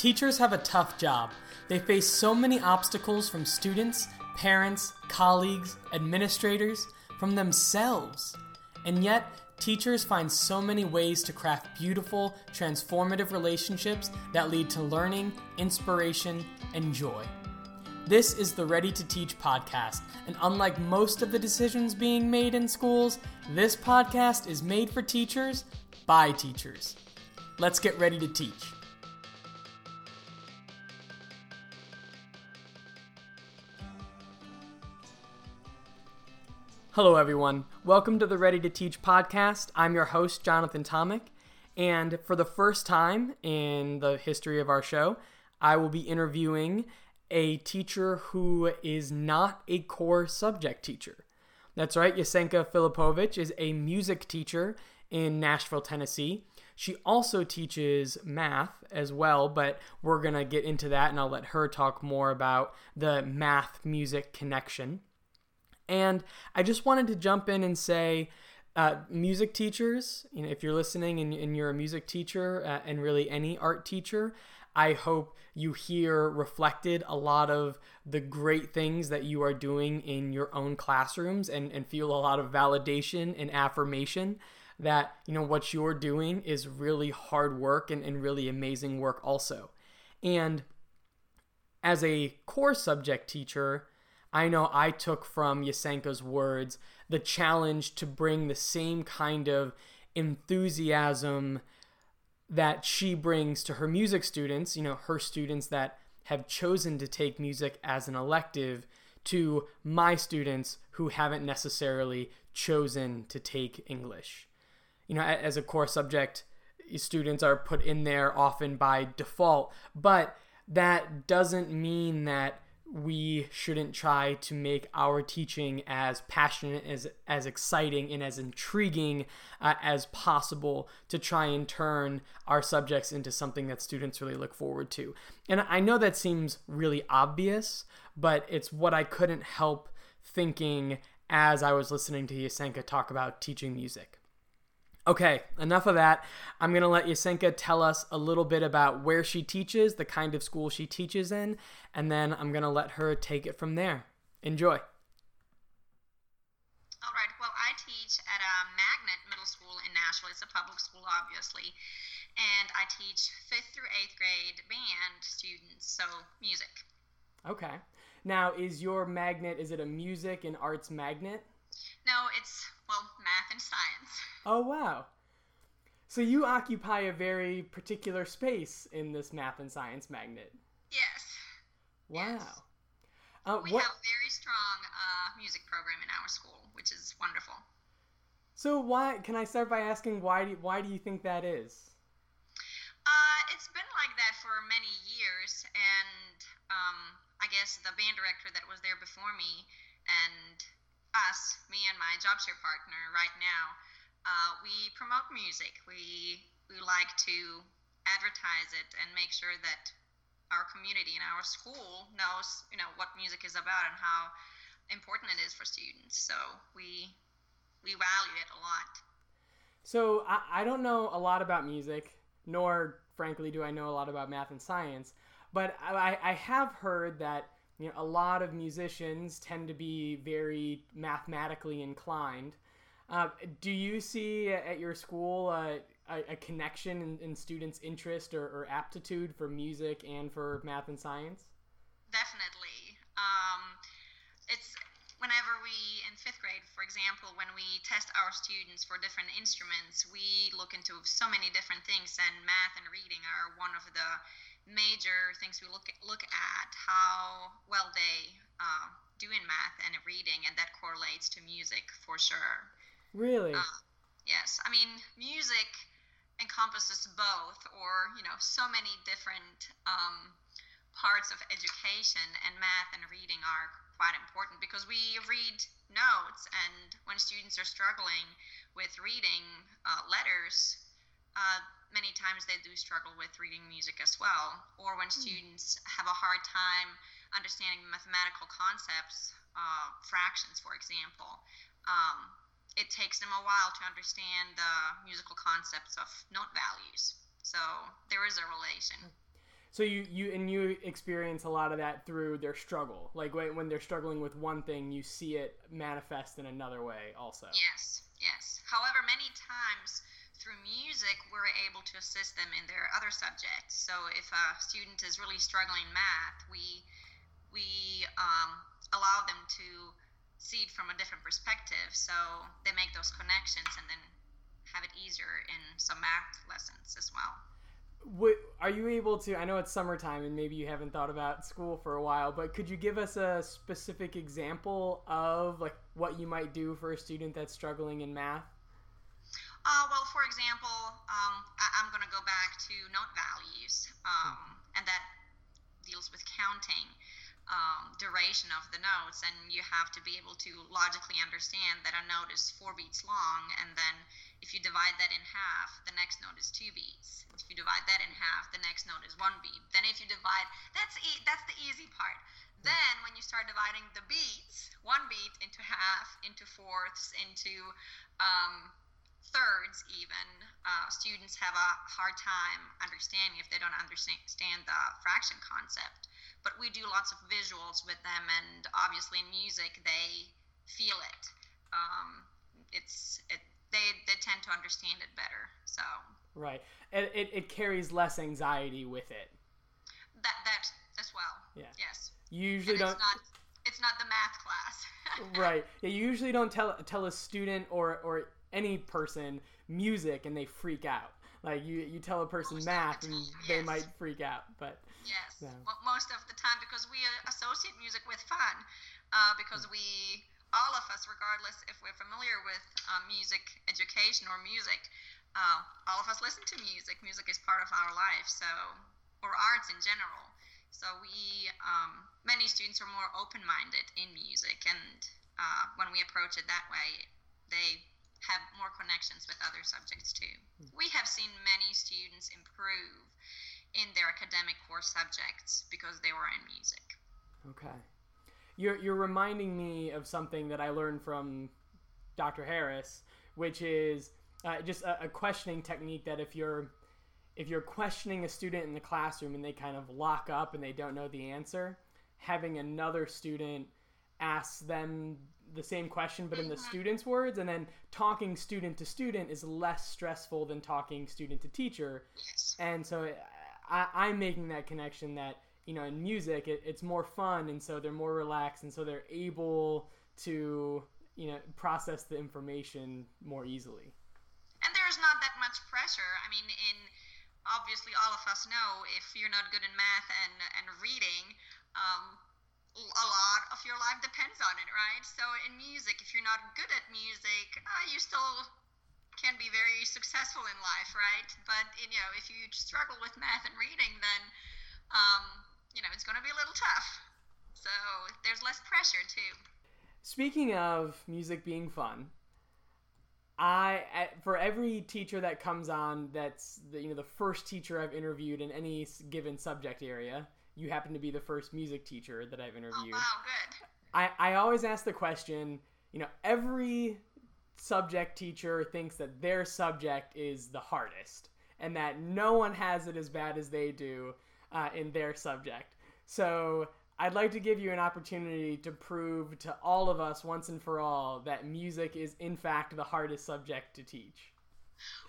Teachers have a tough job. They face so many obstacles from students, parents, colleagues, administrators, from themselves. And yet, teachers find so many ways to craft beautiful, transformative relationships that lead to learning, inspiration, and joy. This is the Ready to Teach podcast, and unlike most of the decisions being made in schools, this podcast is made for teachers by teachers. Let's get ready to teach. Hello, everyone. Welcome to the Ready to Teach podcast. I'm your host, Jonathan Tomic, and for the first time in the history of our show, I will be interviewing a teacher who is not a core subject teacher. That's right, Jesenka Filipovic is a music teacher in Nashville, Tennessee. She also teaches math as well, but we're going to get into that and I'll let her talk more about the math music connection. And I just wanted to jump in and say, uh, music teachers, you know, if you're listening and, and you're a music teacher uh, and really any art teacher, I hope you hear reflected a lot of the great things that you are doing in your own classrooms and, and feel a lot of validation and affirmation that, you know, what you're doing is really hard work and, and really amazing work also. And as a core subject teacher, I know I took from Jesenka's words the challenge to bring the same kind of enthusiasm that she brings to her music students, you know, her students that have chosen to take music as an elective, to my students who haven't necessarily chosen to take English. You know, as a core subject, students are put in there often by default, but that doesn't mean that we shouldn't try to make our teaching as passionate as as exciting and as intriguing uh, as possible to try and turn our subjects into something that students really look forward to. And i know that seems really obvious but it's what i couldn't help thinking as i was listening to Jesenka talk about teaching music Okay, enough of that. I'm going to let Jesenka tell us a little bit about where she teaches, the kind of school she teaches in, and then I'm going to let her take it from there. Enjoy. All right, well, I teach at a magnet middle school in Nashville. It's a public school, obviously. And I teach fifth through eighth grade band students, so music. Okay. Now, is your magnet, is it a music and arts magnet? No, it's well, math and science. Oh, wow. So you occupy a very particular space in this math and science magnet. Yes. Wow. Yes. Uh, we what... have a very strong uh, music program in our school, which is wonderful. So why? Can I start by asking why? Do, why do you think that is? Uh, it's been like that for many years, and um, I guess the band director that was there before me and us, me and my job share partner right now, uh, we promote music. We we like to advertise it and make sure that our community and our school knows, you know, what music is about and how important it is for students. So we we value it a lot. So I, I don't know a lot about music, nor frankly do I know a lot about math and science, but I, I have heard that you know, a lot of musicians tend to be very mathematically inclined. Uh, do you see at your school uh, a, a, connection in, in students' interest or, or, aptitude for music and for math and science? Definitely. Um, it's whenever we, in fifth grade, for example, when we test our students for different instruments, we look into so many different things, and math and reading are one of the major things we look at, look at how well they uh, do in math and reading, and that correlates to music for sure. Really? Uh, yes. I mean, music encompasses both, or you know, so many different um, parts of education, and math and reading are quite important because we read notes, and when students are struggling with reading uh, letters. Uh, many times they do struggle with reading music as well, or when hmm. students have a hard time understanding mathematical concepts, uh, fractions, for example. Um, it takes them a while to understand the musical concepts of note values. So there is a relation. So you you and you experience a lot of that through their struggle. Like when when they're struggling with one thing, you see it manifest in another way also. Yes, yes. However, many times music, we're able to assist them in their other subjects. So if a student is really struggling math, we we um, allow them to see it from a different perspective, so they make those connections and then have it easier in some math lessons as well. What, are you able to? I know it's summertime and maybe you haven't thought about school for a while, but could you give us a specific example of like what you might do for a student that's struggling in math? Uh, well, for example, um, I, am going to go back to note values, um, and that deals with counting um, duration of the notes, and you have to be able to logically understand that a note is four beats long, and then if you divide that in half, the next note is two beats. If you divide that in half, the next note is one beat. Then if you divide, that's e- that's the easy part. Then when you start dividing the beats, one beat into half, into fourths, into um, thirds even uh, students have a hard time understanding if they don't understand the fraction concept but we do lots of visuals with them, and obviously in music they feel it. Um, it's it, they they tend to understand it better. So right, it, it, it carries less anxiety with it. That that as well. Yeah. Yes. You usually and don't. It's not, it's not the math class. right. Yeah, you usually don't tell tell a student or or any person music and they freak out. Like you you tell a person most math and yes. they might freak out, but Yes, well, most of the time because we associate music with fun, uh, because we, all of us, regardless if we're familiar with uh, music education or music, uh, all of us listen to music. Music is part of our life, so or arts in general. So we, um, many students are more open-minded in music, and uh, when we approach it that way, they have more connections with other subjects too. Hmm. We have seen many students improve in their academic core subjects because they were in music. Okay. You're, you're reminding me of something that I learned from Dr. Harris, which is uh, just a, a, questioning technique that if you're if you're questioning a student in the classroom and they kind of lock up and they don't know the answer, having another student ask them the same question but in the mm-hmm. student's words and then talking student to student is less stressful than talking student to teacher yes. and so I, am making that connection that you know in music it, it's more fun and so they're more relaxed and so they're able to you know process the information more easily. And there's not that much pressure. I mean, in obviously all of us know if you're not good in math and and reading. Um, a lot of your life depends on it, right? So in music, if you're not good at music, uh, you still can be very successful in life, right? But you know, if you struggle with math and reading, then um, you know it's going to be a little tough. So there's less pressure too. Speaking of music being fun, I for every teacher that comes on, that's the, you know the first teacher I've interviewed in any given subject area. You happen to be the first music teacher that I've interviewed. Oh, wow, good. I, I always ask the question, you know, every subject teacher thinks that their subject is the hardest and that no one has it as bad as they do uh, in their subject. So I'd like to give you an opportunity to prove to all of us once and for all that music is in fact the hardest subject to teach.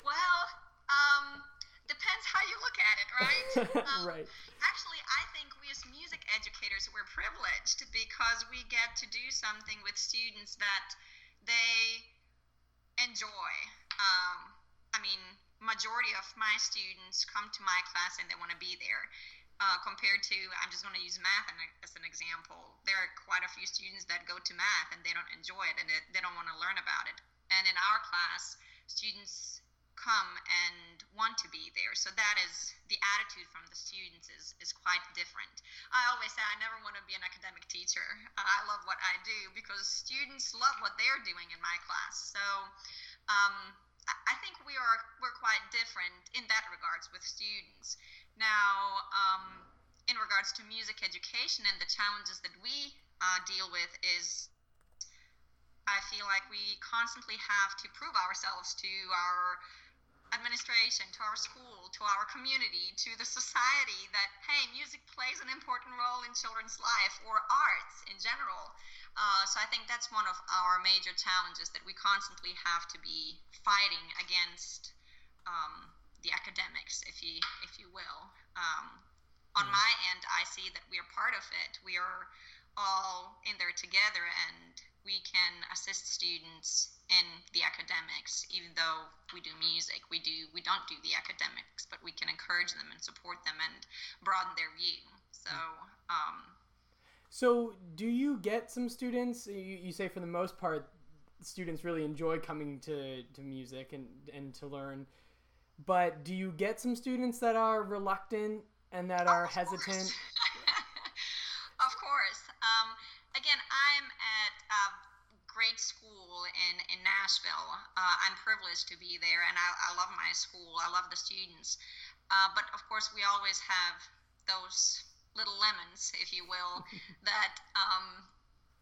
Well, um, depends how you look at it, right? Um, right. Actually, I think we as music educators we're privileged because we get to do something with students that they enjoy. Um, I mean, majority of my students come to my class and they want to be there. Uh, compared to, I'm just going to use math as an example. There are quite a few students that go to math and they don't enjoy it and they don't want to learn about it. And in our class, students come and want to be there. So that is the attitude from the students is, is quite different. I always say I never want to be an academic teacher. I love what I do because students love what they're doing in my class. So um, I think we are we're quite different in that regards with students. Now, um, in regards to music education and the challenges that we uh, deal with is I feel like we constantly have to prove ourselves to our administration, to our school, to our community, to the society that, hey, music plays an important role in children's life or arts in general. Uh, so I think that's one of our major challenges that we constantly have to be fighting against um, the academics, if you if you will. Um, on my end, I see that we are part of it. We are all in there together, and we can assist students in the academics even though we do music. We do we don't do the academics but we can encourage them and support them and broaden their view. So um, so do you get some students? You, you say for the most part students really enjoy coming to, to music and, and to learn. But do you get some students that are reluctant and that are hesitant course. of course um, again i'm at uh, great school in, in Nashville. Uh, I'm privileged to be there, and I, I love my school. I love the students. Uh, but of course, we always have those little lemons, if you will, that um,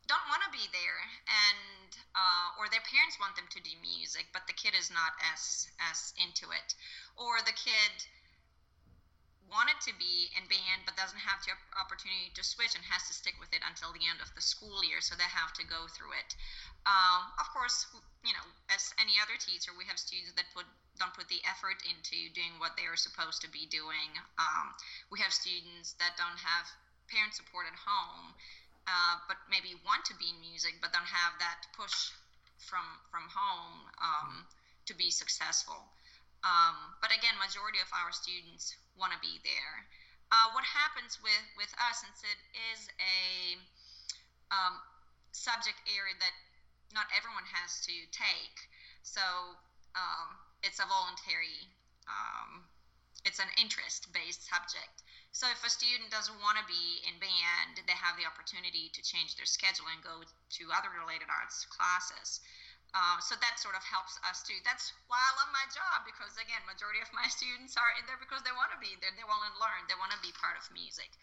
don't want to be there, and uh, or their parents want them to do music, but the kid is not as as into it, or the kid wanted to be in band but doesn't have the opportunity to switch and has to stick with it until the end of the school year so they have to go through it. Um, of course you know as any other teacher we have students that put don't put the effort into doing what they are supposed to be doing. Um, we have students that don't have parent support at home uh, but maybe want to be in music but don't have that push from from home um, to be successful. Um, but again, majority of our students want to be there. Uh, what happens with, with us, since it is a um, subject area that not everyone has to take, so um, it's a voluntary, um, it's an interest-based subject. So if a student doesn't want to be in band, they have the opportunity to change their schedule and go to other related arts classes. Uh, so that sort of helps us too. That's why I love my job because again, majority of my students are in there because they want to be there. They want to learn. They want to be part of music.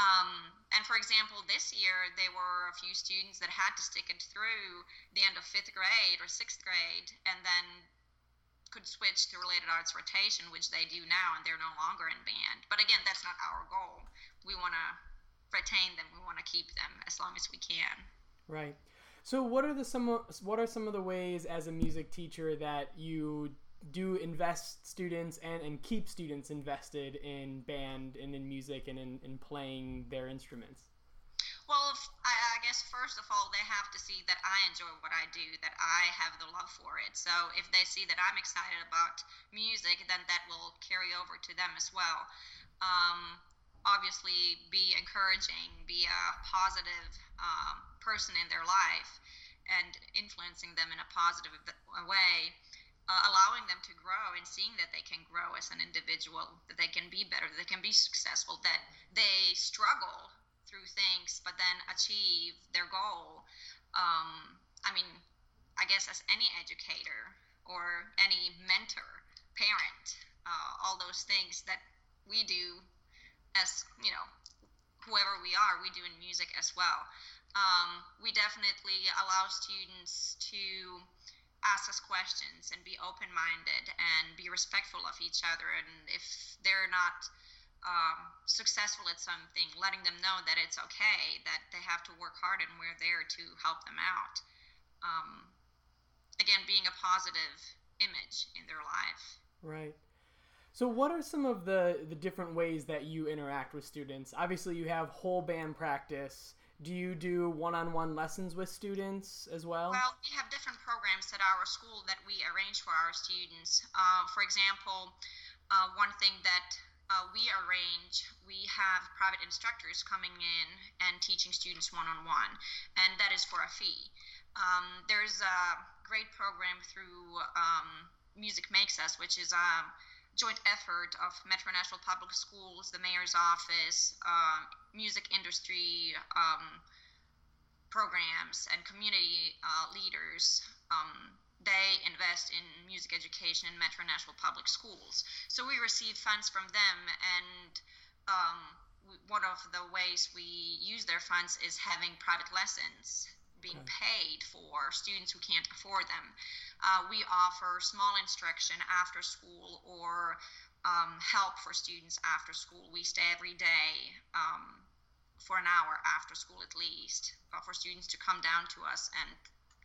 Um, and for example, this year there were a few students that had to stick it through the end of fifth grade or sixth grade, and then could switch to related arts rotation, which they do now, and they're no longer in band. But again, that's not our goal. We want to retain them. We want to keep them as long as we can. Right. So what are the some what are some of the ways as a music teacher that you do invest students and, and keep students invested in band and in music and in, in playing their instruments? Well, I, I guess first of all, they have to see that I enjoy what I do, that I have the love for it. So if they see that I'm excited about music, then that will carry over to them as well. Um, obviously, be encouraging, be a positive um, person in their life and influencing them in a positive way, uh, allowing them to grow and seeing that they can grow as an individual, that they can be better, that they can be successful, that they struggle through things but then achieve their goal. Um, I mean, I guess as any educator or any mentor, parent, uh, all those things that we do as, you know, whoever we are, we do in music as well um, we definitely allow students to ask us questions and be open minded and be respectful of each other. And if they're not um, successful at something, letting them know that it's okay, that they have to work hard and we're there to help them out. Um, again, being a positive image in their life. Right. So, what are some of the, the different ways that you interact with students? Obviously, you have whole band practice do you do one-on-one lessons with students as well? Well, we have different programs at our school that we arrange for our students. Uh, for example, uh, one thing that uh, we arrange, we have private instructors coming in and teaching students one-on-one, and that is for a fee. Um, there's a great program through um, Music Makes Us, which is a um, joint effort of Metro Nashville Public Schools, the mayor's office, um, music industry um, programs, and community uh, leaders. Um, they invest in music education in Metro Nashville Public Schools. So we receive funds from them, and um, one of the ways we use their funds is having private lessons being paid for students who can't afford them. Uh, we offer small instruction after school or um, help for students after school. We stay every day um, for an hour after school at least uh, for students to come down to us and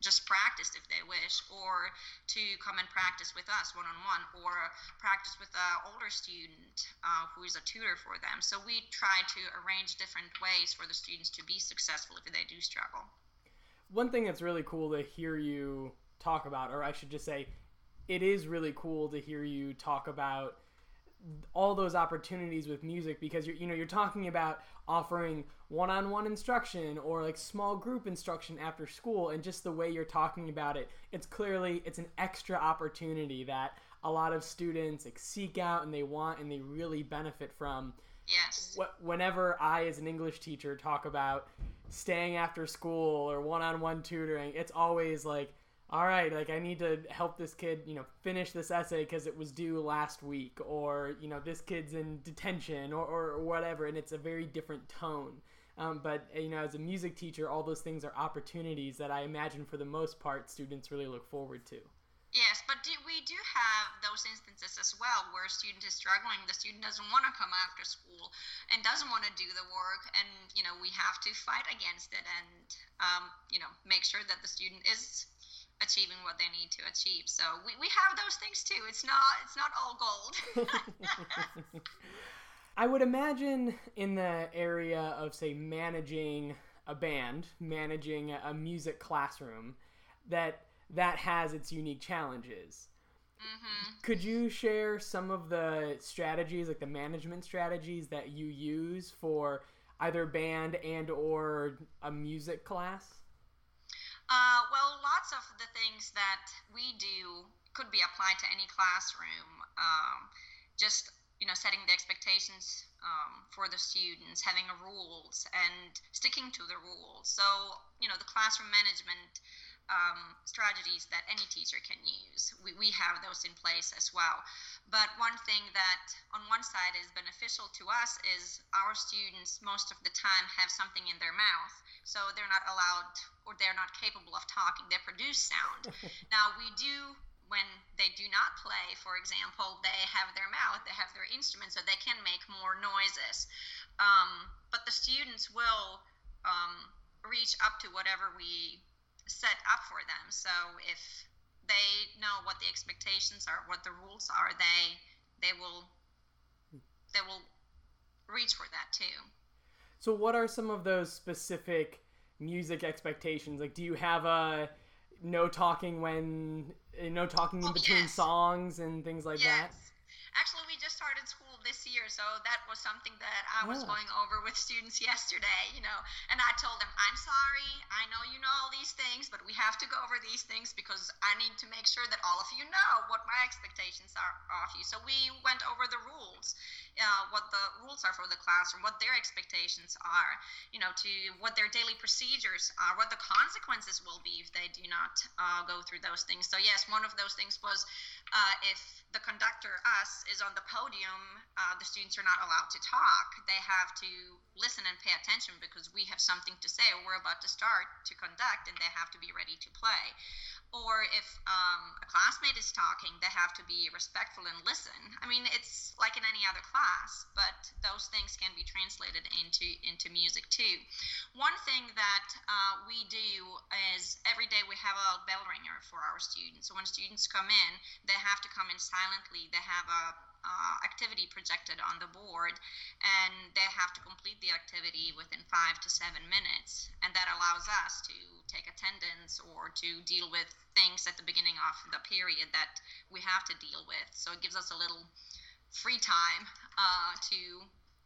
just practice if they wish, or to come and practice with us one on one, or practice with an older student uh, who is a tutor for them. So we try to arrange different ways for the students to be successful if they do struggle. One thing that's really cool to hear you talk about, or I should just say, it is really cool to hear you talk about all those opportunities with music because you're you know you're talking about offering one-on-one instruction or like small group instruction after school and just the way you're talking about it. It's clearly it's an extra opportunity that a lot of students like, seek out and they want and they really benefit from yes whenever i as an english teacher talk about staying after school or one-on-one tutoring it's always like all right, like I need to help this kid, you know, finish this essay because it was due last week, or you know, this kid's in detention, or, or whatever, and it's a very different tone. Um, but you know, as a music teacher, all those things are opportunities that I imagine, for the most part, students really look forward to. Yes, but do, we do have those instances as well where a student is struggling. The student doesn't want to come after school and doesn't want to do the work, and you know we have to fight against it and um, you know make sure that the student is achieving what they need to achieve. So we, we have those things too. It's not it's not all gold. I would imagine in the area of say managing a band, managing a music classroom, that that has its unique challenges. Mm-hmm. Could you share some of the strategies, like the management strategies that you use for either band and or a music class? Uh, well, lots of the things that we do could be applied to any classroom. Um, just you know, setting the expectations um, for the students, having rules, and sticking to the rules. So you know, the classroom management um, strategies that any teacher can use. We, we have those in place as well. But one thing that on one side is beneficial to us is our students most of the time have something in their mouth. So they're not allowed or they're not capable of talking. They produce sound. now we do when they do not play, for example, they have their mouth, they have their instrument, so they can make more noises. Um, but the students will um, reach up to whatever we set up for them. So if they know what the expectations are, what the rules are, they they will they will reach for that too. So what are some of those specific music expectations? Like do you have a no talking when no talking in oh, between yes. songs and things like yes. that? Actually, we just started this year, so that was something that I was oh. going over with students yesterday, you know. And I told them, I'm sorry, I know you know all these things, but we have to go over these things because I need to make sure that all of you know what my expectations are of you. So we went over the rules, uh, what the rules are for the classroom, what their expectations are, you know, to what their daily procedures are, what the consequences will be if they do not uh, go through those things. So, yes, one of those things was uh, if the conductor, us, is on the podium, uh, the students are not allowed to talk. They have to listen and pay attention because we have something to say or we're about to start to conduct and they have to be ready to play. Or if um, a classmate is talking, they have to be respectful and listen. I mean, it's like in any other class, but those things can be translated into into music too. One thing that uh, we do is every day we have a bell ringer for our students. So when students come in, they have to come in silently. They have a uh, activity projected on the board, and they have to complete the activity within five to seven minutes. And that allows us to take attendance or to deal with things at the beginning of the period that we have to deal with. So it gives us a little free time uh, to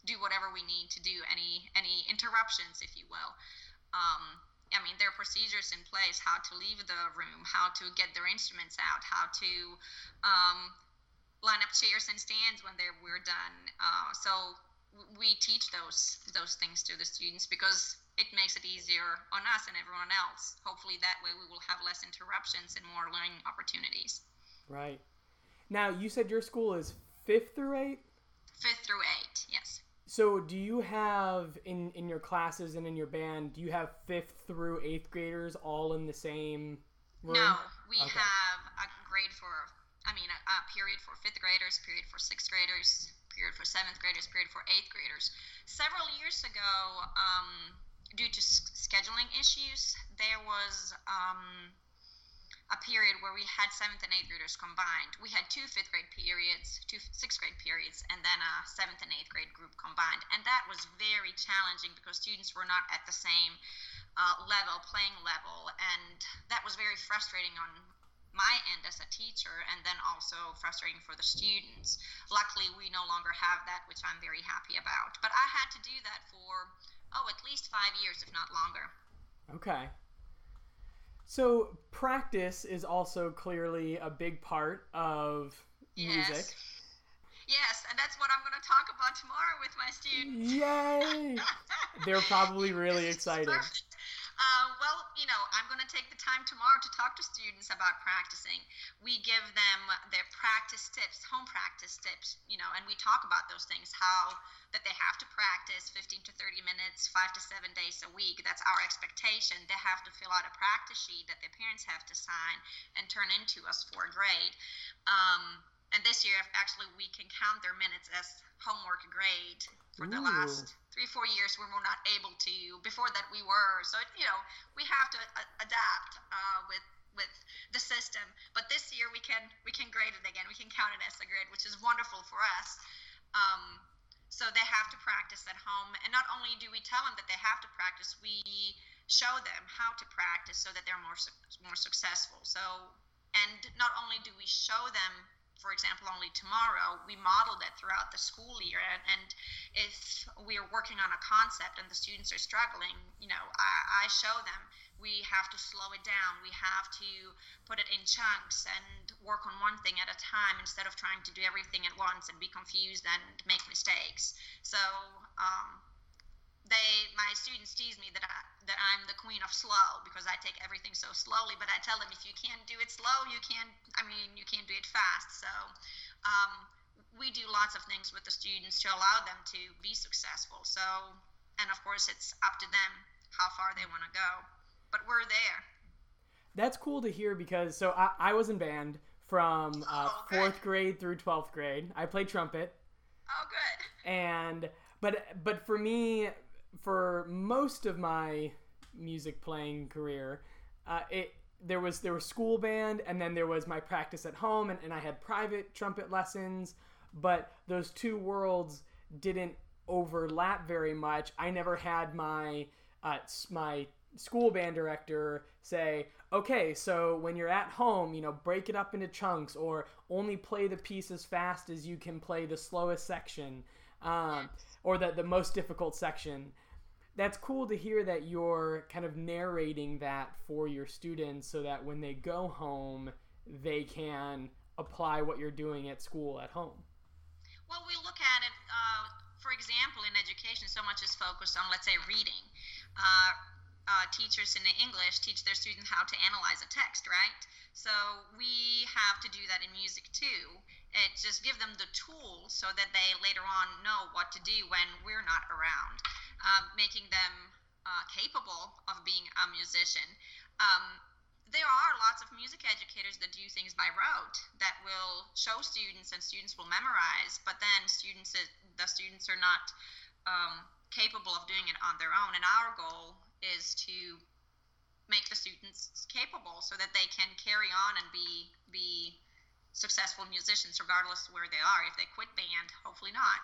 do whatever we need to do, any any interruptions, if you will. Um, I mean, there are procedures in place how to leave the room, how to get their instruments out, how to um, line up chairs and stands when they're we're done. Uh, so we teach those those things to the students because it makes it easier on us and everyone else. Hopefully, that way we will have less interruptions and more learning opportunities. Right. Now, you said your school is fifth through eight. Fifth through eight, yes. So, do you have in in your classes and in your band? Do you have fifth through eighth graders all in the same room? No, we okay. have a grade for I mean, a, a, period for fifth graders, period for sixth graders, period for seventh graders, period for eighth graders. Several years ago, um, due to scheduling issues, there was um, a period where we had seventh and eighth graders combined. We had two fifth grade periods, two sixth grade periods, and then a seventh and eighth grade group combined. And that was very challenging because students were not at the same uh, level, playing level. And that was very frustrating on my end as a teacher and then also frustrating for the students. Luckily, we no longer have that, which I'm very happy about. But I had to do that for, oh, at least five years, if not longer. Okay. So practice is also clearly a big part of yes. music. Yes, and that's what I'm going to talk about tomorrow with my students. Yay! They're probably really excited. Perfect. Uh, well, you know, I'm going to take the time tomorrow to talk to students about practicing. We give them their practice tips, home practice tips, you know, and we talk about those things how that they have to practice 15 to 30 minutes, five to seven days a week. That's our expectation. They have to fill out a practice sheet that their parents have to sign and turn into us for a grade. Um, and this year, actually, we can count their minutes as homework grade for the Ooh. last three four years we're not able to. Before that we were. So you know we have to adapt uh, with with the system. But this year we can we can grade it again. We can count it as a grade which is wonderful for us. Um, so they have to practice at home. And not only do we tell them that they have to practice we show them how to practice so that they're more more successful. So and not only do we show them for example, only tomorrow, we modeled it throughout the school year. And, and if we are working on a concept and the students are struggling, you know, I, I show them we have to slow it down. We have to put it in chunks and work on one thing at a time instead of trying to do everything at once and be confused and make mistakes. So, um, they my students tease me that I, that queen of slow because I take everything so slowly. But I tell them if you can't do it slow, you can't. I mean, you can't do it fast. So um, we do lots of things with the students to allow them to be successful. So and of course it's up to them how far they want to go. But we're there. That's cool to hear because so I, I was in band from uh, oh, fourth grade through twelfth grade. I played trumpet. Oh, good. And but but for me for most of my music playing career, uh, it there was there was school band and then there was my practice at home and, and I had private trumpet lessons, but those two worlds didn't overlap very much. I never had my uh, my school band director say, okay, so when you're at home, you know, break it up into chunks or only play the piece as fast as you can play the slowest section um, or the, the most difficult section that's cool to hear that you're kind of narrating that for your students so that when they go home they can apply what you're doing at school at home. Well we look at it uh, for example in education so much is focused on let's say reading. Uh, uh, teachers in english teach their students how to analyze a text right? So we have to do that in music too. It just give them the tools so that they later on know what to do when we're not around um, making them uh, capable of being a musician. Um, there are lots of music educators that do things by rote that will show students and students will memorize, but then students the students are not um, capable of doing it on their own. And our goal is to make the students capable so that they can carry on and be be successful musicians regardless of where they are. If they quit band hopefully not.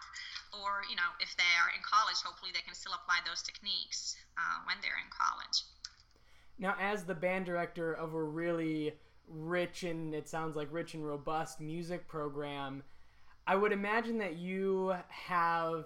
Or you know if they are in college hopefully they can still apply those techniques uh, when they're in college. Now as the band director of a really rich and it sounds like rich and robust music program i would imagine that you have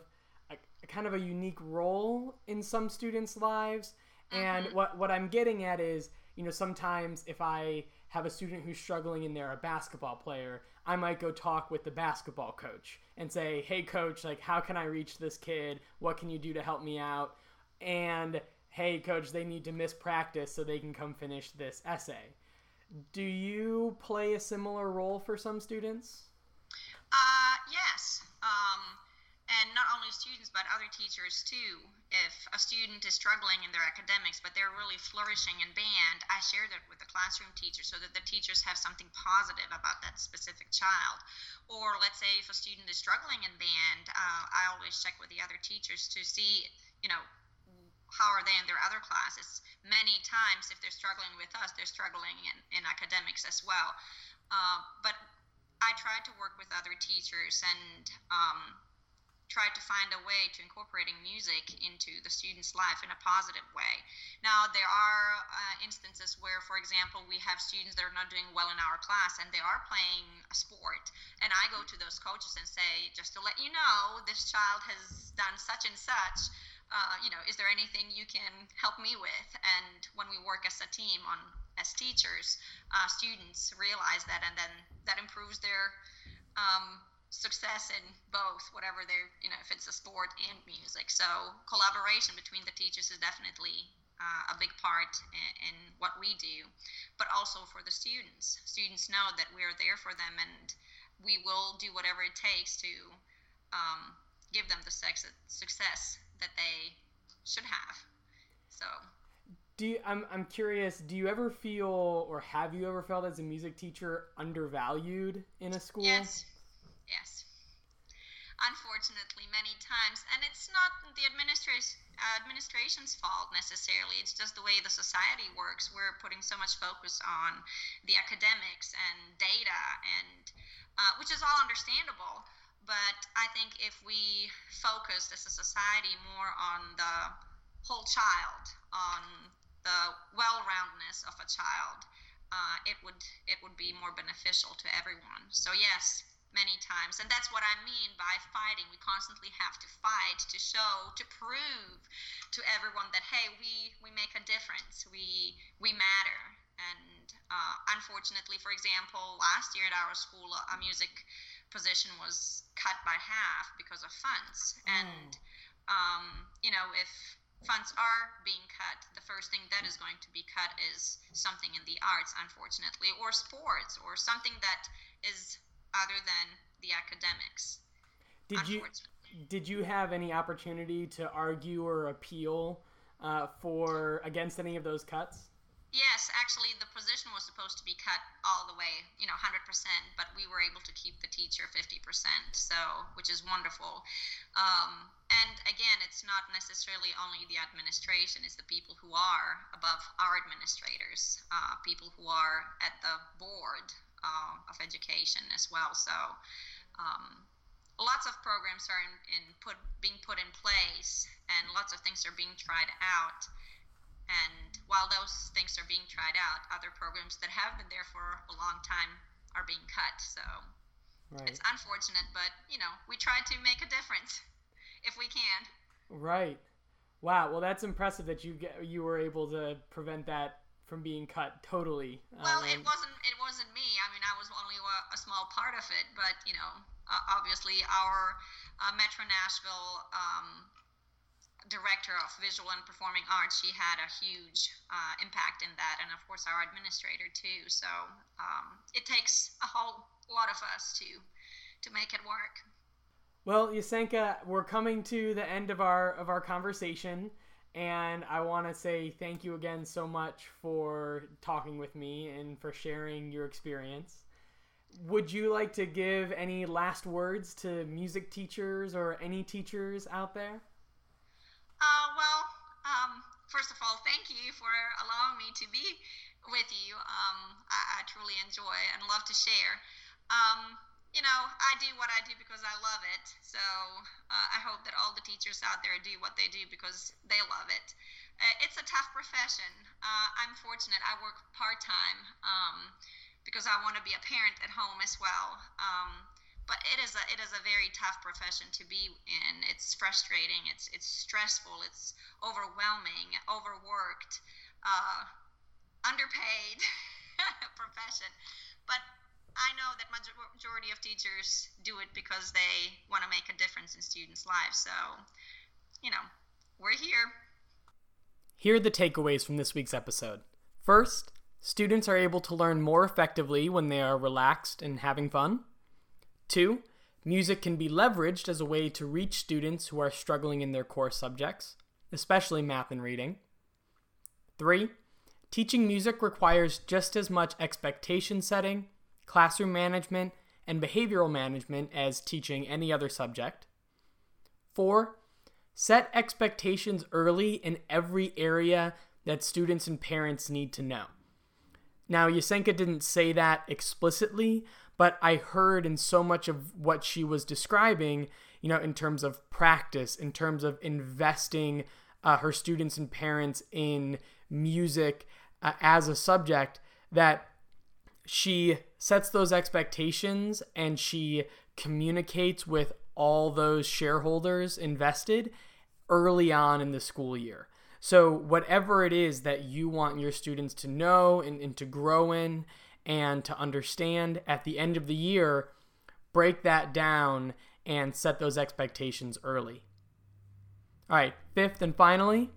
a, a kind of a unique role in some students lives. And mm-hmm. what, what i'm getting at is you know sometimes if i have a student who's struggling and they're a basketball player, I might go talk with the basketball coach and say, "Hey coach, like how can I reach this kid? What can you do to help me out?" And hey coach, they need to miss practice so they can come finish this essay. Do you play a similar role for some students? Uh, yes. Um, and not only students but other teachers too. If a student is struggling in their academics but they're really flourishing in band i share that with the classroom teacher so that the teachers have something positive about that specific child. Or let's say if a student is struggling in band uh, i always check with the other teachers to see you know how are they in their other classes. Many times if they're struggling with us they're struggling in, in academics as well. Uh, but i try to work with other teachers and um, tried to find a way to incorporating music into the student's life in a positive way. Now, there are uh, instances where, for example, we have students that are not doing well in our class and they are playing a sport. And I go to those coaches and say, just to let you know, this child has done such and such. Uh, you know, is there anything you can help me with? And when we work as a team on as teachers, uh, students realize that, and then that improves their um, success in both, whatever they're, you know, if it's a sport and music. So collaboration between the teachers is definitely uh, a big part in, in, what we do, but also for the students. Students know that we're there for them and we will do whatever it takes to um, give them the success that they should have. So. Do you, I'm, I'm curious, do you ever feel or have you ever felt as a music teacher undervalued in a school? Yes Yes. Unfortunately, many times, and it's not the administration administration's fault necessarily. It's just the way the society works. We're putting so much focus on the academics and data, and uh, which is all understandable. But I think if we focused as a society more on the whole child, on the well-roundness of a child, uh, it would it would be more beneficial to everyone. So yes, many times. And that's what i mean by fighting. We constantly have to fight to show to prove to everyone that hey we we make a difference. We we matter. And uh, unfortunately for example last year at our school a music position was cut by half because of funds. Mm. and um, you know if funds are being cut, the first thing that is going to be cut is something in the arts, unfortunately, or sports, or something that is other than the academics. Did you did you have any opportunity to argue or appeal uh, for against any of those cuts? Yes, actually, the position was supposed to be cut all the way, you know, 100%, but we were able to keep the teacher 50%, so which is wonderful. Um, and again, it's not necessarily only the administration; it's the people who are above our administrators, uh, people who are at the board uh, of education as well. So um, lots of programs are in, in, put being put in place, and lots of things are being tried out. And while those things are being tried out, other programs that have been there for a long time are being cut. So right. it's unfortunate, but you know we try to make a difference if we can. Right. Wow. Well, that's impressive that you get you were able to prevent that from being cut totally. Well, um, it wasn't it wasn't me. I mean, I was only a, a small part of it, but you know, uh, obviously our uh, Metro Nashville um, director of visual and performing arts, she had a huge uh, impact in that, and of course our administrator too. So um, it takes a whole lot of us to to make it work. Well, Jesenka, we're coming to the end of our of our conversation. And I want to say thank you again so much for talking with me and for sharing your experience. Would you like to give any last words to music teachers or any teachers out there? Uh, well, um, first of all, thank you for allowing me to be with you. Um, I, I, truly enjoy and love to share. Um, you know, I do what I do because I love it. So uh, I hope that all the teachers out there do what they do because they love it. Uh, it's a tough profession. Uh, I'm fortunate. I work part time um, because I want to be a parent at home as well. Um, but it is a it is a very tough profession to be in. It's frustrating. It's it's stressful. It's overwhelming. Overworked. Uh, underpaid profession. But I know that majority of teachers do it because they want to make a difference in students' lives. So, you know, we're here. Here are the takeaways from this week's episode. First, students are able to learn more effectively when they are relaxed and having fun. Two, Music can be leveraged as a way to reach students who are struggling in their core subjects, especially math and reading. Three, teaching music requires just as much expectation setting, classroom management, and behavioral management as teaching any other subject. Four, set expectations early in every area that students and parents need to know. Now, Jesenka didn't say that explicitly, but I heard in so much of what she was describing, you know, in terms of practice, in terms of investing uh, her students and parents in music uh, as a subject, that she sets those expectations and she communicates with all those shareholders invested early on in the school year. So, whatever it is that you want your students to know and, and to grow in and to understand at the end of the year, break that down and set those expectations early. All right, fifth and finally,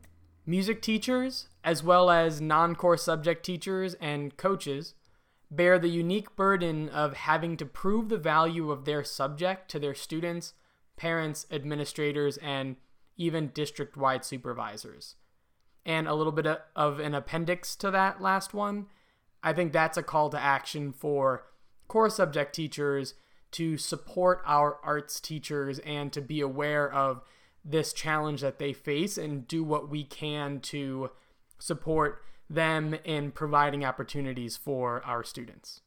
music teachers, as well as non core subject teachers and coaches, bear the unique burden of having to prove the value of their subject to their students, parents, administrators, and even district wide supervisors. And a little bit of an appendix to that last one I think that's a call to action for core subject teachers to support our arts teachers and to be aware of this challenge that they face and do what we can to support them in providing opportunities for our students.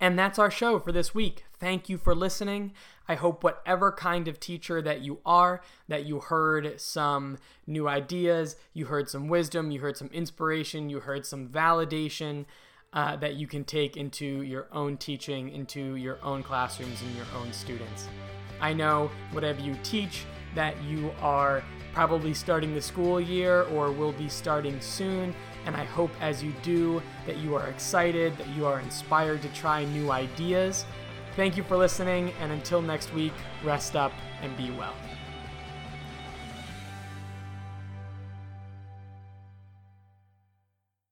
And that's our show for this week. Thank you for listening. I hope whatever kind of teacher that you are, that you heard some new ideas, you heard some wisdom, you heard some inspiration, you heard some validation uh, that you can take into your own teaching, into your own classrooms and your own students. I know whatever you teach, that you are probably starting the school year or will be starting soon. And I hope as you do that you are excited, that you are inspired to try new ideas. Thank you for listening, and until next week, rest up and be well.